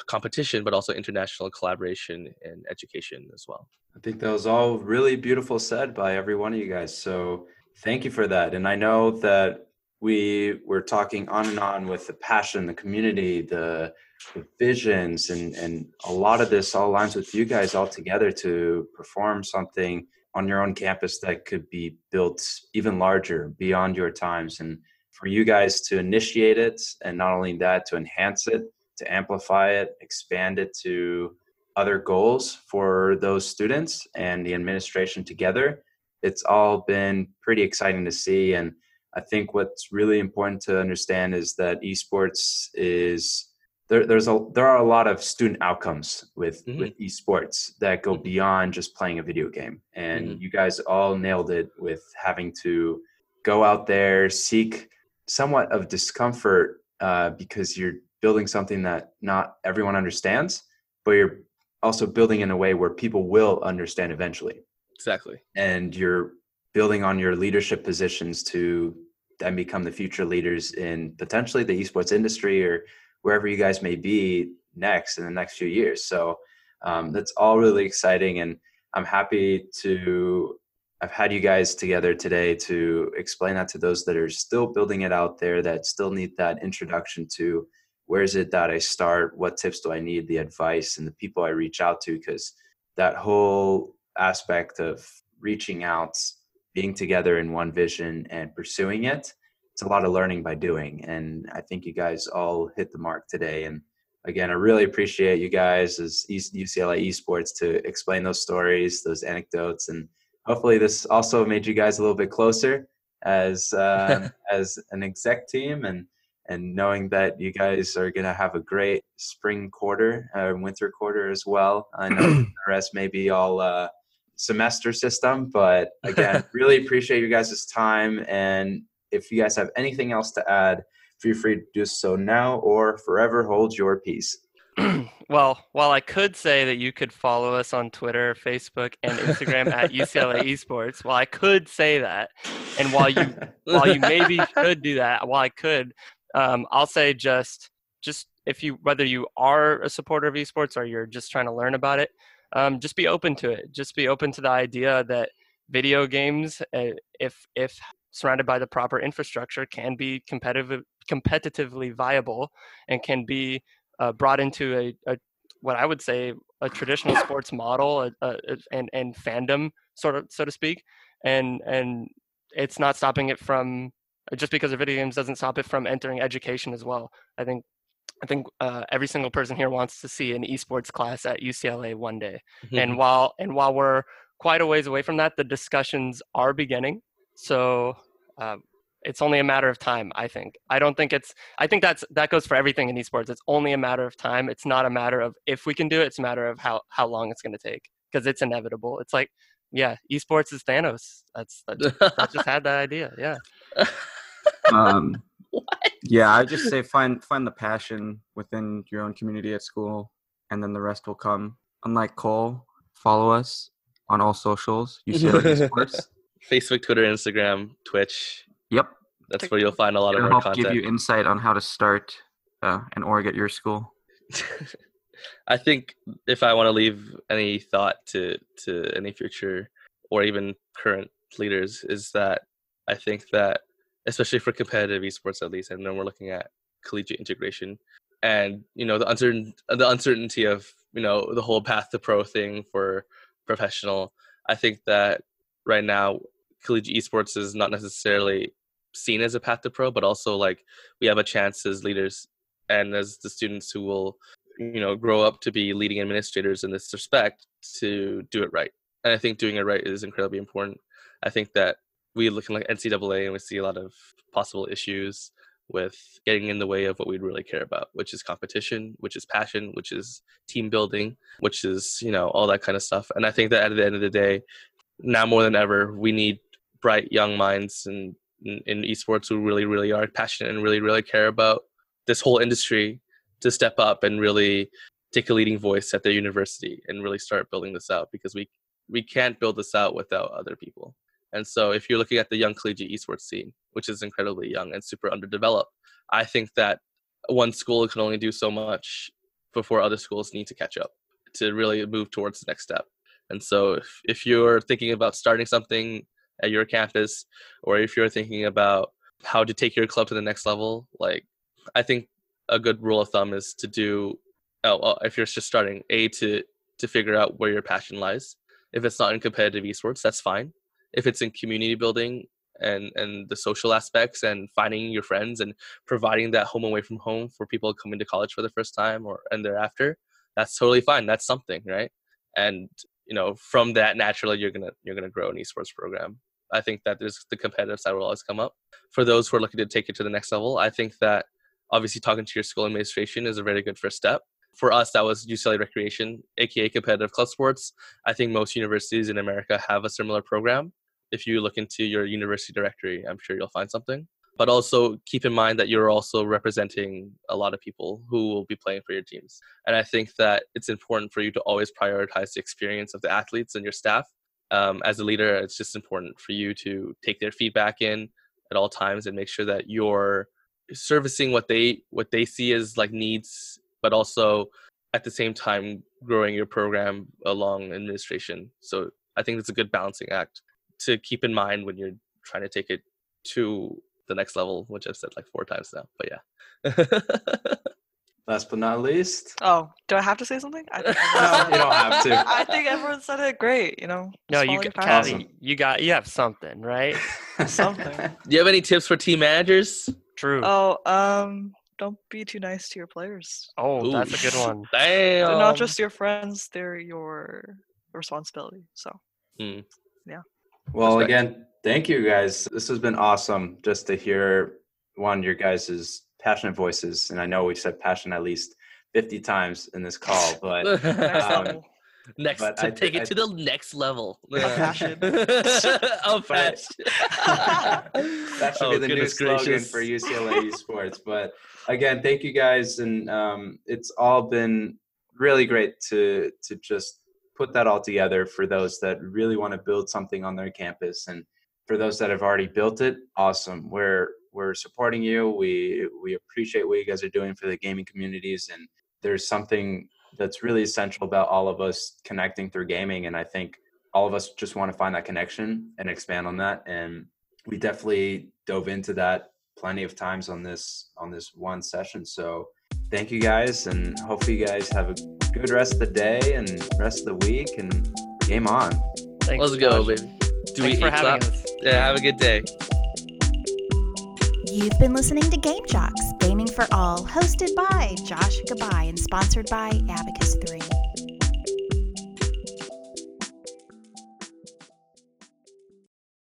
competition, but also international collaboration and education as well. I think that was all really beautiful said by every one of you guys. So thank you for that. And I know that we were talking on and on with the passion, the community, the the visions and and a lot of this all aligns with you guys all together to perform something on your own campus that could be built even larger beyond your times. And for you guys to initiate it and not only that to enhance it to amplify it expand it to other goals for those students and the administration together it's all been pretty exciting to see. And i think what's really important to understand is that esports is there, there's a there are a lot of student outcomes with mm-hmm. with esports that go mm-hmm. beyond just playing a video game and mm-hmm. you guys all nailed it with having to go out there seek somewhat of discomfort uh, because you're building something that not everyone understands but you're also building in a way where people will understand eventually exactly and you're building on your leadership positions to then become the future leaders in potentially the esports industry or wherever you guys may be next in the next few years. So um, that's all really exciting, and I'm happy to. I've had you guys together today to explain that to those that are still building it out there, that still need that introduction to where is it that I start, what tips do I need, the advice, and the people I reach out to, because that whole aspect of reaching out, being together in one vision, and pursuing it it's a lot of learning by doing and i think you guys all hit the mark today and again, I really appreciate you guys as UCLA esports to explain those stories, those anecdotes, and hopefully this also made you guys a little bit closer as uh, as an exec team and and knowing that you guys are going to have a great spring quarter, uh, winter quarter as well. I know the rest may be all uh, semester system, but again, really appreciate you guys' time. And if you guys have anything else to add, feel free to do so now or forever hold your peace. well, while I could say that you could follow us on Twitter, Facebook, and Instagram at UCLA Esports, while I could say that, and while you while you maybe could do that, while I could, um, I'll say just just if you whether you are a supporter of esports or you're just trying to learn about it, um, just be open to it. Just be open to the idea that video games, uh, if if surrounded by the proper infrastructure, can be competitive competitively viable and can be uh, brought into a, a, what I would say a traditional sports model a, a, and and fandom sort of so to speak, and and it's not stopping it from just because of video games doesn't stop it from entering education as well. I think I think uh, every single person here wants to see an esports class at UCLA one day. Mm-hmm. And while and while we're quite a ways away from that, the discussions are beginning. So uh, it's only a matter of time i think. I don't think it's i think that's that goes for everything in esports. It's only a matter of time. It's not a matter of if we can do it. It's a matter of how how long it's going to take because it's inevitable. It's like yeah esports is thanos. That's that just, I just had that idea. Yeah. Um yeah i just say find find the passion within your own community at school and then the rest will come. Unlike cole follow us on all socials. Ucla esports facebook twitter instagram twitch Yep. That's where you'll find a lot It'll of our help content. give you insight on how to start uh, an org at your school. I think if I want to leave any thought to to any future or even current leaders is that I think that especially for competitive esports at least, and then we're looking at collegiate integration and you know the uncertain the uncertainty of you know the whole path to pro thing for professional. I think that right now collegiate esports is not necessarily seen as a path to pro, but also like we have a chance as leaders and as the students who will, you know, grow up to be leading administrators in this respect to do it right. And I think doing it right is incredibly important. I think that we look like NCAA and we see a lot of possible issues with getting in the way of what we really care about, which is competition, which is passion, which is team building, which is, you know, all that kind of stuff. And I think that at the end of the day, now more than ever, we need bright young minds in, in, in esports who really, really are passionate and really, really care about this whole industry to step up and really take a leading voice at their university and really start building this out because we we can't build this out without other people. And so if you're looking at the young collegiate esports scene, which is incredibly young and super underdeveloped, I think that one school can only do so much before other schools need to catch up to really move towards the next step. And so if, if you're thinking about starting something at your campus or if you're thinking about how to take your club to the next level like i think a good rule of thumb is to do oh, well, if you're just starting a to to figure out where your passion lies. If it's not in competitive esports that's fine. If it's in community building and and the social aspects and finding your friends and providing that home away from home for people coming to college for the first time or and thereafter that's totally fine. That's something right? And you know from that naturally you're gonna you're gonna grow an esports program. I think that there's the competitive side will always come up. For those who are looking to take it to the next level i think that obviously talking to your school administration is a very good first step. For us that was ucla recreation aka competitive club sports. I think most universities in america have a similar program. If you look into your university directory i'm sure you'll find something but also keep in mind that you're also representing a lot of people who will be playing for your teams. And I think that it's important for you to always prioritize the experience of the athletes and your staff. Um, as a leader, it's just important for you to take their feedback in at all times and make sure that you're servicing what they what they see as like needs, but also at the same time growing your program along administration. So I think it's a good balancing act to keep in mind when you're trying to take it to the next level, which I've said like four times now. But yeah. Last but not least. Oh, do I have to say something? I think no, you don't have to. I think everyone said it great. You know. No, you follow got, your Callie, you got you have something, right? Something. Do you have any tips for team managers? True. Oh, um, don't be too nice to your players. Oh, that's a good one. Damn. They're not just your friends; they're your responsibility. So Hmm. Yeah. Well, Respect. again, thank you guys. This has been awesome just to hear one of your guys' passionate voices, and I know we've said passion at least fifty times in this call, but next Um, next but to I take thi- it I to the next level. passion. of But- passion. that should Oh, be the new goodness slogan gracious. for UCLA esports. But again, thank you guys, and um, it's all been really great to to just put that all together for those that really want to build something on their campus, and for those that have already built it, awesome. We're we're supporting you. We we appreciate what you guys are doing for the gaming communities, and there's something that's really essential about all of us connecting through gaming, and I think all of us just want to find that connection and expand on that and we definitely dove into that plenty of times on this on this one session so thank you guys and hopefully you guys have a good rest of the day and rest of the week and game on Thanks, Let's go, Josh. baby. Thanks we for having clap? us. Yeah, have a good day. You've been listening to Game Jocks, Gaming for All, hosted by Josh Goodbye and sponsored by Abacus 3.